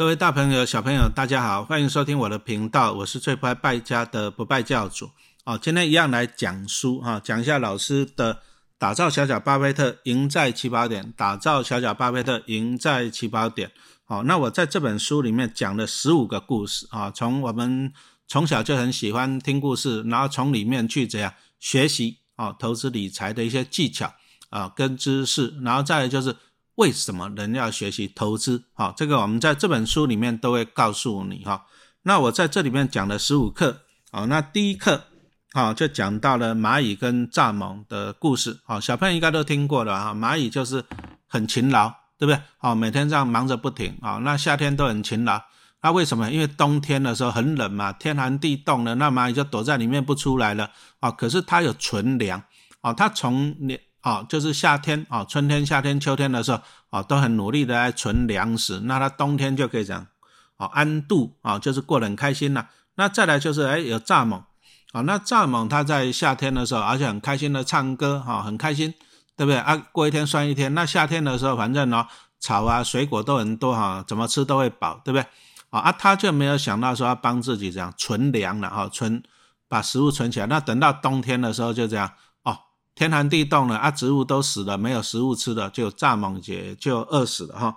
各位大朋友、小朋友，大家好，欢迎收听我的频道，我是最不爱败家的不败教主。哦，今天一样来讲书哈，讲一下老师的打造小小巴菲特，赢在起跑点，打造小小巴菲特，赢在起跑点。好，那我在这本书里面讲了十五个故事啊，从我们从小就很喜欢听故事，然后从里面去怎样学习啊，投资理财的一些技巧啊跟知识，然后再来就是。为什么人要学习投资？好，这个我们在这本书里面都会告诉你哈。那我在这里面讲了十五课，好，那第一课，好就讲到了蚂蚁跟蚱蜢的故事，好，小朋友应该都听过了哈。蚂蚁就是很勤劳，对不对？好，每天这样忙着不停，啊，那夏天都很勤劳，那为什么？因为冬天的时候很冷嘛，天寒地冻的，那蚂蚁就躲在里面不出来了，啊，可是它有存粮，啊，它从年。啊，就是夏天啊，春天、夏天、秋天的时候啊，都很努力的来存粮食。那它冬天就可以讲，啊，安度啊，就是过得很开心了。那再来就是，哎，有蚱蜢啊，那蚱蜢它在夏天的时候，而且很开心的唱歌，哈，很开心，对不对啊？过一天算一天。那夏天的时候，反正呢，草啊、水果都很多哈，怎么吃都会饱，对不对？啊啊，他就没有想到说要帮自己这样存粮了，哈，存把食物存起来。那等到冬天的时候就这样。天寒地冻了啊，植物都死了，没有食物吃了，就蚱蜢节就饿死了哈。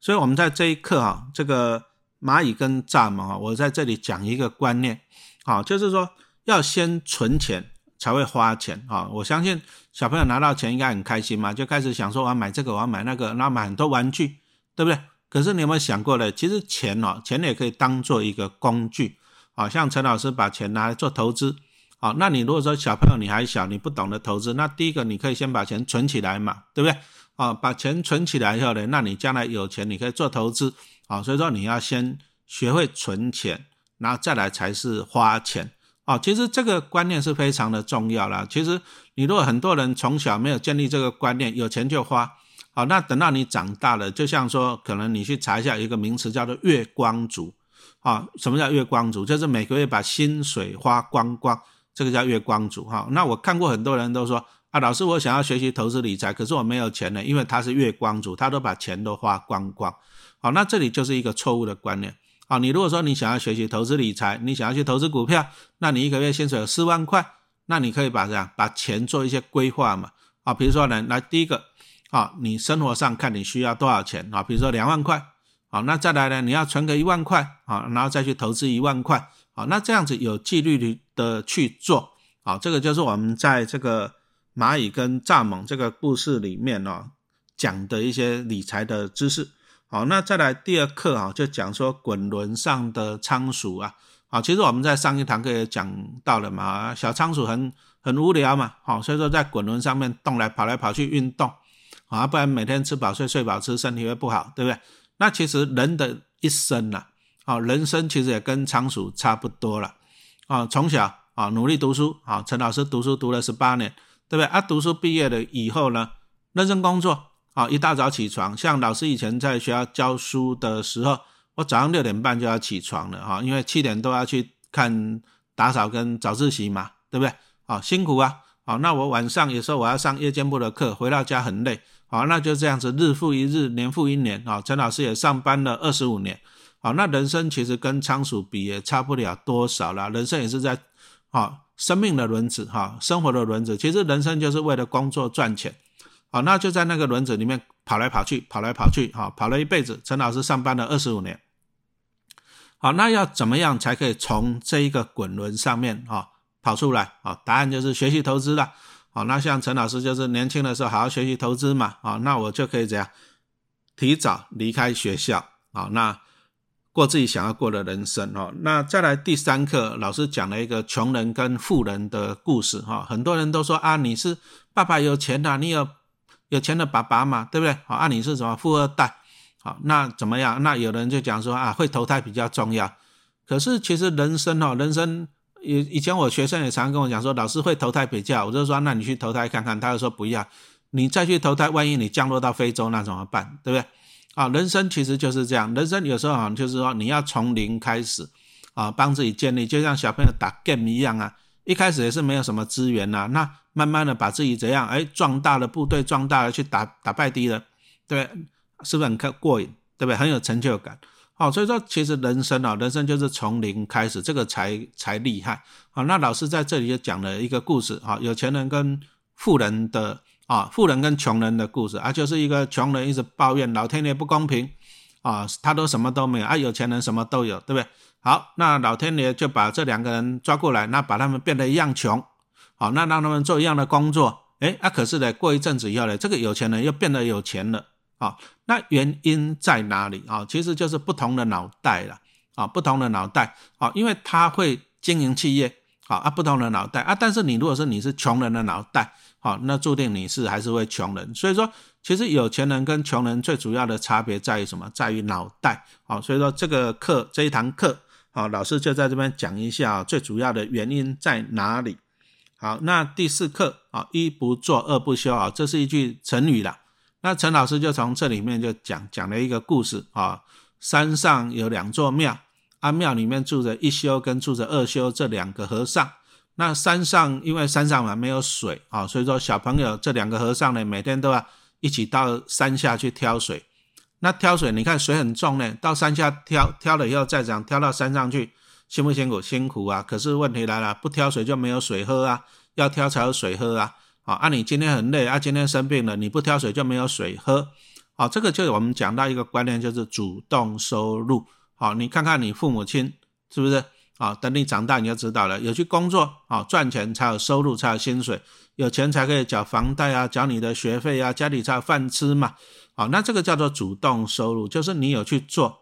所以，我们在这一刻哈，这个蚂蚁跟蚱蜢啊，我在这里讲一个观念，好，就是说要先存钱才会花钱啊。我相信小朋友拿到钱应该很开心嘛，就开始想说我要买这个，我要买那个，那买很多玩具，对不对？可是你有没有想过呢？其实钱哦，钱也可以当做一个工具，好像陈老师把钱拿来做投资。好，那你如果说小朋友你还小，你不懂得投资，那第一个你可以先把钱存起来嘛，对不对？啊，把钱存起来以后呢，那你将来有钱你可以做投资，啊，所以说你要先学会存钱，然后再来才是花钱，啊，其实这个观念是非常的重要啦。其实你如果很多人从小没有建立这个观念，有钱就花，好，那等到你长大了，就像说可能你去查一下一个名词叫做月光族，啊，什么叫月光族？就是每个月把薪水花光光。这个叫月光族哈，那我看过很多人都说啊，老师我想要学习投资理财，可是我没有钱呢，因为他是月光族，他都把钱都花光光。好，那这里就是一个错误的观念。好，你如果说你想要学习投资理财，你想要去投资股票，那你一个月薪水有四万块，那你可以把这样把钱做一些规划嘛。啊，比如说呢，来第一个啊，你生活上看你需要多少钱啊？比如说两万块，好，那再来呢，你要存个一万块，啊，然后再去投资一万块。好，那这样子有纪律的去做，好，这个就是我们在这个蚂蚁跟蚱蜢这个故事里面哦讲的一些理财的知识。好，那再来第二课啊，就讲说滚轮上的仓鼠啊。好，其实我们在上一堂课也讲到了嘛，小仓鼠很很无聊嘛，好，所以说在滚轮上面动来跑来跑去运动，啊，不然每天吃饱睡睡饱吃，身体会不好，对不对？那其实人的一生呐。啊，人生其实也跟仓鼠差不多了，啊，从小啊努力读书，啊，陈老师读书读了十八年，对不对？啊，读书毕业了以后呢，认真工作，啊，一大早起床，像老师以前在学校教书的时候，我早上六点半就要起床了，哈，因为七点都要去看打扫跟早自习嘛，对不对？啊，辛苦啊，啊，那我晚上有时候我要上夜间部的课，回到家很累，好，那就这样子日复一日，年复一年，啊，陈老师也上班了二十五年。好，那人生其实跟仓鼠比也差不了多少了。人生也是在，啊，生命的轮子，哈，生活的轮子。其实人生就是为了工作赚钱，好，那就在那个轮子里面跑来跑去，跑来跑去，哈，跑了一辈子。陈老师上班了二十五年，好，那要怎么样才可以从这一个滚轮上面，哈，跑出来？好，答案就是学习投资了。好，那像陈老师就是年轻的时候好好学习投资嘛，好，那我就可以怎样，提早离开学校，好，那。过自己想要过的人生哦。那再来第三课，老师讲了一个穷人跟富人的故事哈。很多人都说啊，你是爸爸有钱的，你有有钱的爸爸嘛，对不对？好，啊，你是什么富二代？好，那怎么样？那有人就讲说啊，会投胎比较重要。可是其实人生哦，人生以以前我学生也常跟我讲说，老师会投胎比较，我就说那你去投胎看看。他就说不要，你再去投胎，万一你降落到非洲那怎么办？对不对？啊，人生其实就是这样，人生有时候好像就是说你要从零开始，啊，帮自己建立，就像小朋友打 game 一样啊，一开始也是没有什么资源呐，那慢慢的把自己怎样，哎，壮大了部队，壮大了去打打败敌人，对？是不是很过过瘾，对不对？很有成就感。好，所以说其实人生啊，人生就是从零开始，这个才才厉害。好，那老师在这里就讲了一个故事啊，有钱人跟富人的啊，富人跟穷人的故事啊，就是一个穷人一直抱怨老天爷不公平啊，他都什么都没有啊，有钱人什么都有，对不对？好，那老天爷就把这两个人抓过来，那把他们变得一样穷，好，那让他们做一样的工作，哎，啊，可是呢，过一阵子以后呢，这个有钱人又变得有钱了。啊，那原因在哪里啊？其实就是不同的脑袋了啊，不同的脑袋啊，因为他会经营企业啊，啊，不同的脑袋啊。但是你如果说你是穷人的脑袋，好，那注定你是还是会穷人。所以说，其实有钱人跟穷人最主要的差别在于什么？在于脑袋。好，所以说这个课这一堂课，好，老师就在这边讲一下最主要的原因在哪里。好，那第四课啊，一不做二不休啊，这是一句成语了。那陈老师就从这里面就讲讲了一个故事啊，山上有两座庙，啊庙里面住着一休跟住着二休这两个和尚。那山上因为山上嘛没有水啊，所以说小朋友这两个和尚呢，每天都要一起到山下去挑水。那挑水，你看水很重呢，到山下挑挑了以后再讲挑到山上去，辛不辛苦？辛苦啊！可是问题来了，不挑水就没有水喝啊，要挑才有水喝啊。好，啊，你今天很累，啊，今天生病了，你不挑水就没有水喝。好，这个就是我们讲到一个观念，就是主动收入。好，你看看你父母亲是不是？啊，等你长大你就知道了，有去工作，啊，赚钱才有收入，才有薪水，有钱才可以缴房贷啊，缴你的学费啊，家里才有饭吃嘛。好，那这个叫做主动收入，就是你有去做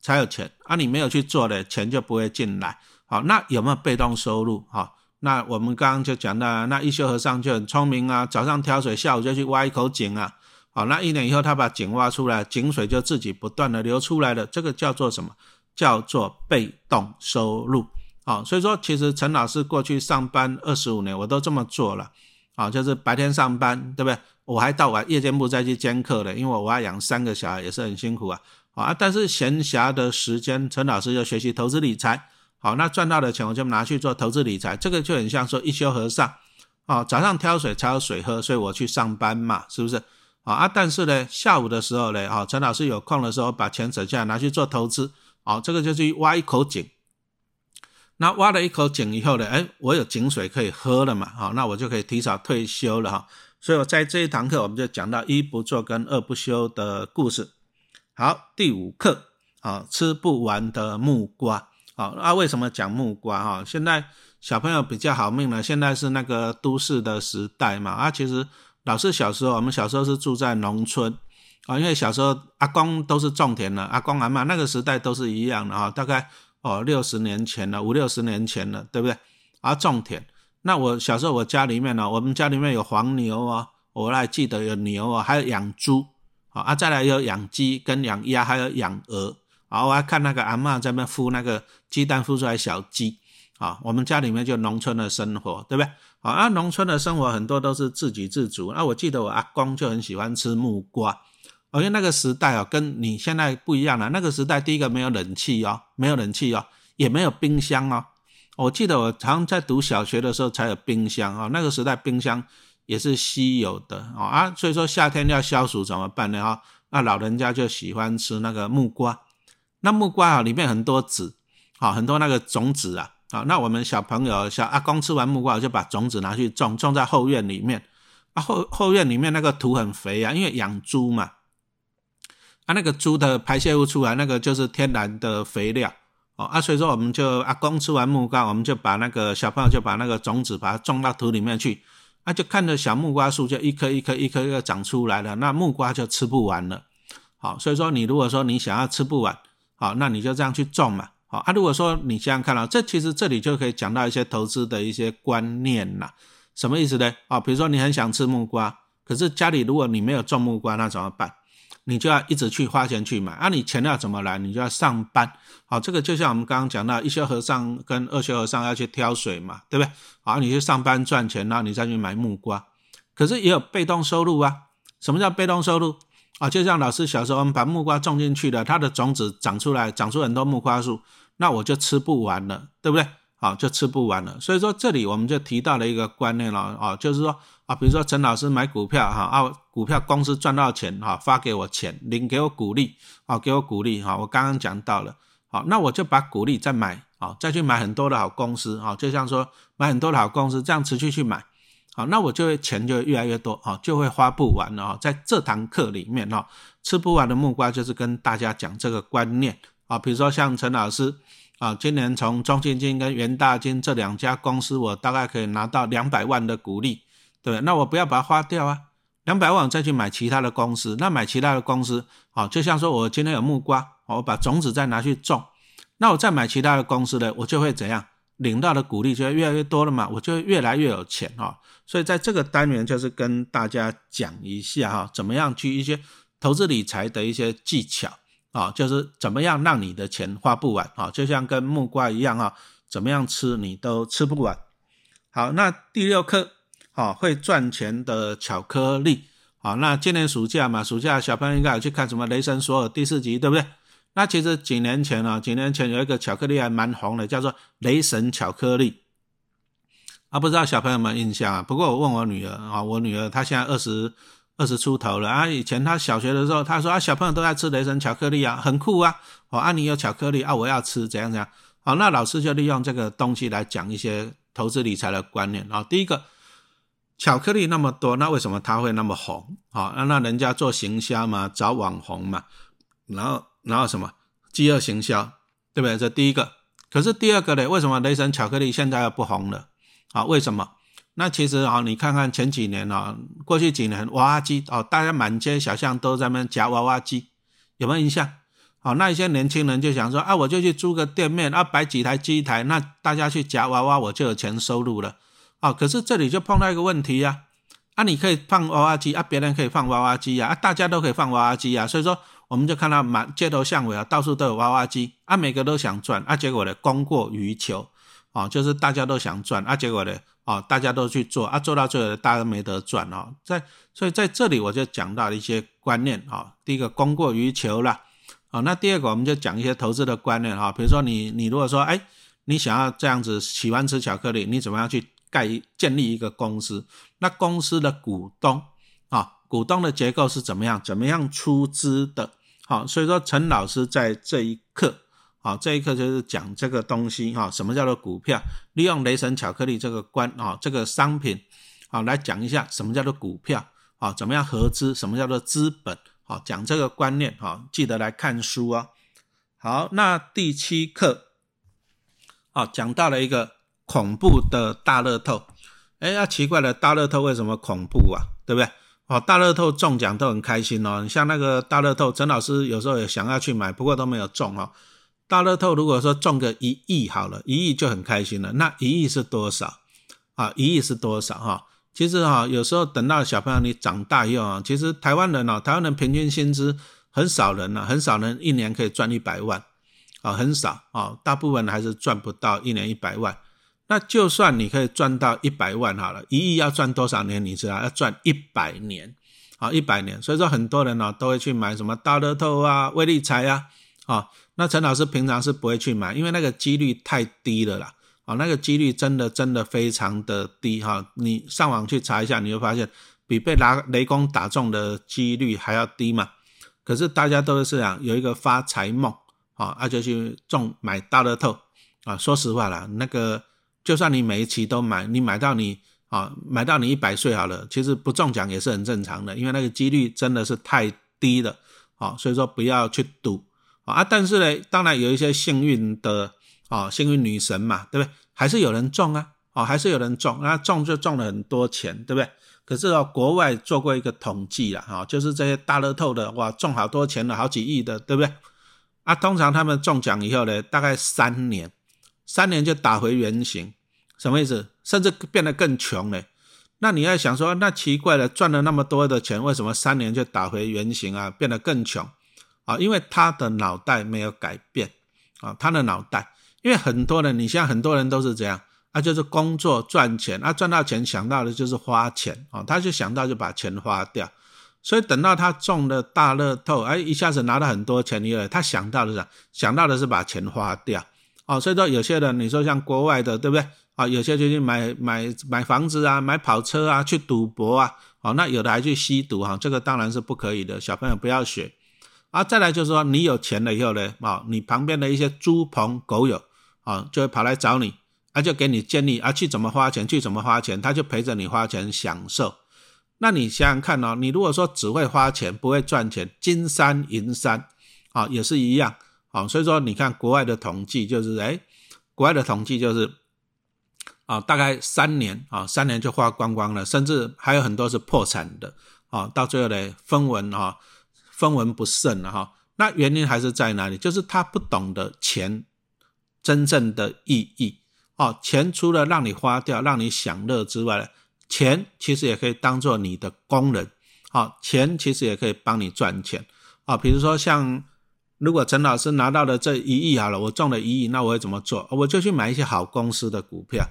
才有钱，啊，你没有去做的钱就不会进来。好，那有没有被动收入？哈。那我们刚刚就讲到，那一休和尚就很聪明啊，早上挑水，下午就去挖一口井啊。好，那一年以后他把井挖出来，井水就自己不断的流出来了，这个叫做什么？叫做被动收入。好，所以说其实陈老师过去上班二十五年，我都这么做了。好，就是白天上班，对不对？我还到晚夜间部再去兼课的，因为我要养三个小孩，也是很辛苦啊。啊，但是闲暇的时间，陈老师就学习投资理财。好，那赚到的钱我就拿去做投资理财，这个就很像说一休和尚，啊，早上挑水才有水喝，所以我去上班嘛，是不是？啊，但是呢，下午的时候呢，啊，陈老师有空的时候把钱省下来拿去做投资，好，这个就是挖一口井。那挖了一口井以后呢，哎，我有井水可以喝了嘛，好，那我就可以提早退休了哈。所以我在这一堂课我们就讲到一不做跟二不休的故事。好，第五课，啊，吃不完的木瓜。好，那为什么讲木瓜哈？现在小朋友比较好命了，现在是那个都市的时代嘛。啊，其实老师小时候，我们小时候是住在农村啊，因为小时候阿公都是种田的，阿公阿妈那个时代都是一样的哈。大概哦六十年前了，五六十年前了，对不对？啊，种田。那我小时候我家里面呢，我们家里面有黄牛啊，我还记得有牛啊，还有养猪啊，再来有养鸡跟养鸭，还有养鹅。好，我还看那个阿嬷在那孵那个鸡蛋，孵出来小鸡。啊，我们家里面就农村的生活，对不对？啊，啊，农村的生活很多都是自给自足。那我记得我阿公就很喜欢吃木瓜，因为那个时代啊，跟你现在不一样了。那个时代，第一个没有冷气哦，没有冷气哦，也没有冰箱哦。我记得我常在读小学的时候才有冰箱啊，那个时代冰箱也是稀有的啊。啊，所以说夏天要消暑怎么办呢？哈，那老人家就喜欢吃那个木瓜。那木瓜啊，里面很多籽，好很多那个种子啊，啊，那我们小朋友小阿公吃完木瓜，就把种子拿去种，种在后院里面，啊后后院里面那个土很肥啊，因为养猪嘛，啊那个猪的排泄物出来，那个就是天然的肥料，哦啊，所以说我们就阿公吃完木瓜，我们就把那个小朋友就把那个种子把它种到土里面去，啊就看着小木瓜树就一颗一颗一颗一颗长出来了，那木瓜就吃不完了，好，所以说你如果说你想要吃不完。好，那你就这样去种嘛。好啊，如果说你这样看啊，这其实这里就可以讲到一些投资的一些观念啦。什么意思呢？啊，比如说你很想吃木瓜，可是家里如果你没有种木瓜，那怎么办？你就要一直去花钱去买。啊，你钱要怎么来？你就要上班。好，这个就像我们刚刚讲到，一休和尚跟二休和尚要去挑水嘛，对不对？好，你去上班赚钱，然后你再去买木瓜。可是也有被动收入啊。什么叫被动收入？啊，就像老师小时候，我们把木瓜种进去了，它的种子长出来，长出很多木瓜树，那我就吃不完了，对不对？好，就吃不完了。所以说这里我们就提到了一个观念了，啊，就是说啊，比如说陈老师买股票哈啊，股票公司赚到钱哈，发给我钱，领给我股利啊，给我股利哈，我刚刚讲到了，好，那我就把股利再买啊，再去买很多的好公司啊，就像说买很多的好公司，这样持续去买，好，那我就会钱就越来越多啊，就会花不完啊，在这堂课里面哈，吃不完的木瓜就是跟大家讲这个观念啊，比如说像陈老师。啊，今年从中信金跟元大金这两家公司，我大概可以拿到两百万的股利，对不对？那我不要把它花掉啊，两百万再去买其他的公司，那买其他的公司，啊，就像说我今天有木瓜，我把种子再拿去种，那我再买其他的公司呢，我就会怎样？领到的股利就会越来越多了嘛，我就会越来越有钱哈。所以在这个单元就是跟大家讲一下哈，怎么样去一些投资理财的一些技巧。啊，就是怎么样让你的钱花不完啊？就像跟木瓜一样啊，怎么样吃你都吃不完。好，那第六课，啊，会赚钱的巧克力。好，那今年暑假嘛，暑假小朋友应该有去看什么《雷神索尔》第四集，对不对？那其实几年前啊，几年前有一个巧克力还蛮红的，叫做雷神巧克力。啊，不知道小朋友们印象啊？不过我问我女儿啊，我女儿她现在二十。二十出头了啊！以前她小学的时候，她说啊，小朋友都在吃雷神巧克力啊，很酷啊！哦，啊，你有巧克力啊，我要吃，怎样怎样？好，那老师就利用这个东西来讲一些投资理财的观念啊。第一个，巧克力那么多，那为什么它会那么红？啊，那那人家做行销嘛，找网红嘛，然后然后什么饥饿行销，对不对？这第一个。可是第二个呢？为什么雷神巧克力现在又不红了？啊，为什么？那其实啊，你看看前几年啊，过去几年娃娃机哦，大家满街小巷都在那夹娃娃机，有没有印象？好，那一些年轻人就想说啊，我就去租个店面啊，摆几台机台，那大家去夹娃娃，我就有钱收入了啊。可是这里就碰到一个问题呀，啊，你可以放娃娃机啊，别人可以放娃娃机呀，啊，大家都可以放娃娃机呀，所以说我们就看到满街头巷尾啊，到处都有娃娃机啊，每个都想赚啊，结果呢，供过于求啊，就是大家都想赚啊，结果呢？啊，大家都去做啊，做到最后大家没得赚哦。在所以在这里我就讲到一些观念啊。第一个供过于求了啊。那第二个我们就讲一些投资的观念哈。比如说你你如果说哎，你想要这样子喜欢吃巧克力，你怎么样去盖建立一个公司？那公司的股东啊，股东的结构是怎么样？怎么样出资的？好，所以说陈老师在这一课。好，这一课就是讲这个东西哈，什么叫做股票？利用雷神巧克力这个关啊，这个商品啊，来讲一下什么叫做股票啊，怎么样合资？什么叫做资本？好，讲这个观念哈，记得来看书啊。好，那第七课啊，讲到了一个恐怖的大乐透。哎呀，奇怪了，大乐透为什么恐怖啊？对不对？哦，大乐透中奖都很开心哦。你像那个大乐透，陈老师有时候也想要去买，不过都没有中哦。大乐透如果说中个一亿好了，一亿就很开心了。那一亿是多少啊？一亿是多少哈？其实哈，有时候等到小朋友你长大以后啊，其实台湾人哦，台湾人平均薪资很少人呢，很少人一年可以赚一百万啊，很少啊，大部分还是赚不到一年一百万。那就算你可以赚到一百万好了，一亿要赚多少年？你知道要赚一百年啊，一百年。所以说很多人呢都会去买什么大乐透啊、威力财啊，啊。那陈老师平常是不会去买，因为那个几率太低了啦，啊，那个几率真的真的非常的低哈。你上网去查一下，你会发现比被拿雷公打中的几率还要低嘛。可是大家都是这样，有一个发财梦啊，那就去中买大乐透啊。说实话啦，那个就算你每一期都买，你买到你啊，买到你一百岁好了，其实不中奖也是很正常的，因为那个几率真的是太低了啊。所以说不要去赌。啊，但是呢，当然有一些幸运的啊，幸运女神嘛，对不对？还是有人中啊，哦，还是有人中，那中就中了很多钱，对不对？可是哦，国外做过一个统计了，哈，就是这些大乐透的，哇，中好多钱了，好几亿的，对不对？啊，通常他们中奖以后呢，大概三年，三年就打回原形，什么意思？甚至变得更穷呢？那你要想说，那奇怪了，赚了那么多的钱，为什么三年就打回原形啊，变得更穷？啊，因为他的脑袋没有改变。啊，他的脑袋，因为很多人，你像很多人都是这样。啊，就是工作赚钱。啊，赚到钱想到的就是花钱。啊，他就想到就把钱花掉，所以等到他中了大乐透，哎，一下子拿了很多钱以后，他想到的是想到的是把钱花掉。哦，所以说有些人你说像国外的对不对啊，有些就去买买买房子啊，买跑车啊，去赌博啊，哦，那有的还去吸毒哈，这个当然是不可以的，小朋友不要学。啊，再来就是说，你有钱了以后呢，啊，你旁边的一些猪朋狗友啊，就会跑来找你，啊，就给你建议啊，去怎么花钱，去怎么花钱，他就陪着你花钱享受。那你想想看哦，你如果说只会花钱不会赚钱，金山银山啊，也是一样啊。所以说，你看国外的统计就是，哎，国外的统计就是啊，大概三年啊，三年就花光光了，甚至还有很多是破产的啊，到最后呢，分文啊。分文不剩了哈，那原因还是在哪里？就是他不懂得钱真正的意义哦。钱除了让你花掉、让你享乐之外，钱其实也可以当做你的工人啊。钱其实也可以帮你赚钱啊。比如说像如果陈老师拿到了这一亿好了，我中了一亿，那我会怎么做？我就去买一些好公司的股票，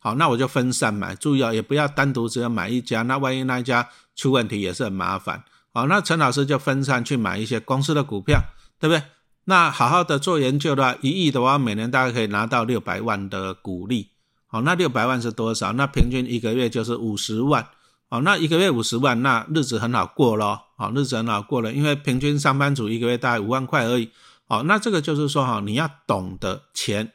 好，那我就分散买，注意啊，也不要单独只有买一家，那万一那一家出问题也是很麻烦。好，那陈老师就分散去买一些公司的股票，对不对？那好好的做研究的话，一亿的话，每年大概可以拿到六百万的股利。好，那六百万是多少？那平均一个月就是五十万。好，那一个月五十万，那日子很好过咯。好，日子很好过了，因为平均上班族一个月大概五万块而已。好，那这个就是说哈，你要懂得钱，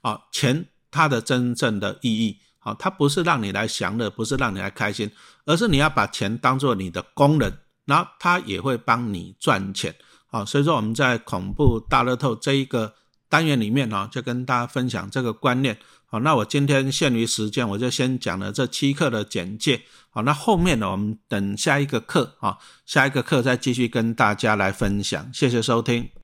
啊，钱它的真正的意义，好，它不是让你来享乐，不是让你来开心，而是你要把钱当做你的工人。然后他也会帮你赚钱，好，所以说我们在恐怖大乐透这一个单元里面呢，就跟大家分享这个观念，好，那我今天限于时间，我就先讲了这七课的简介，好，那后面呢，我们等下一个课啊，下一个课再继续跟大家来分享，谢谢收听。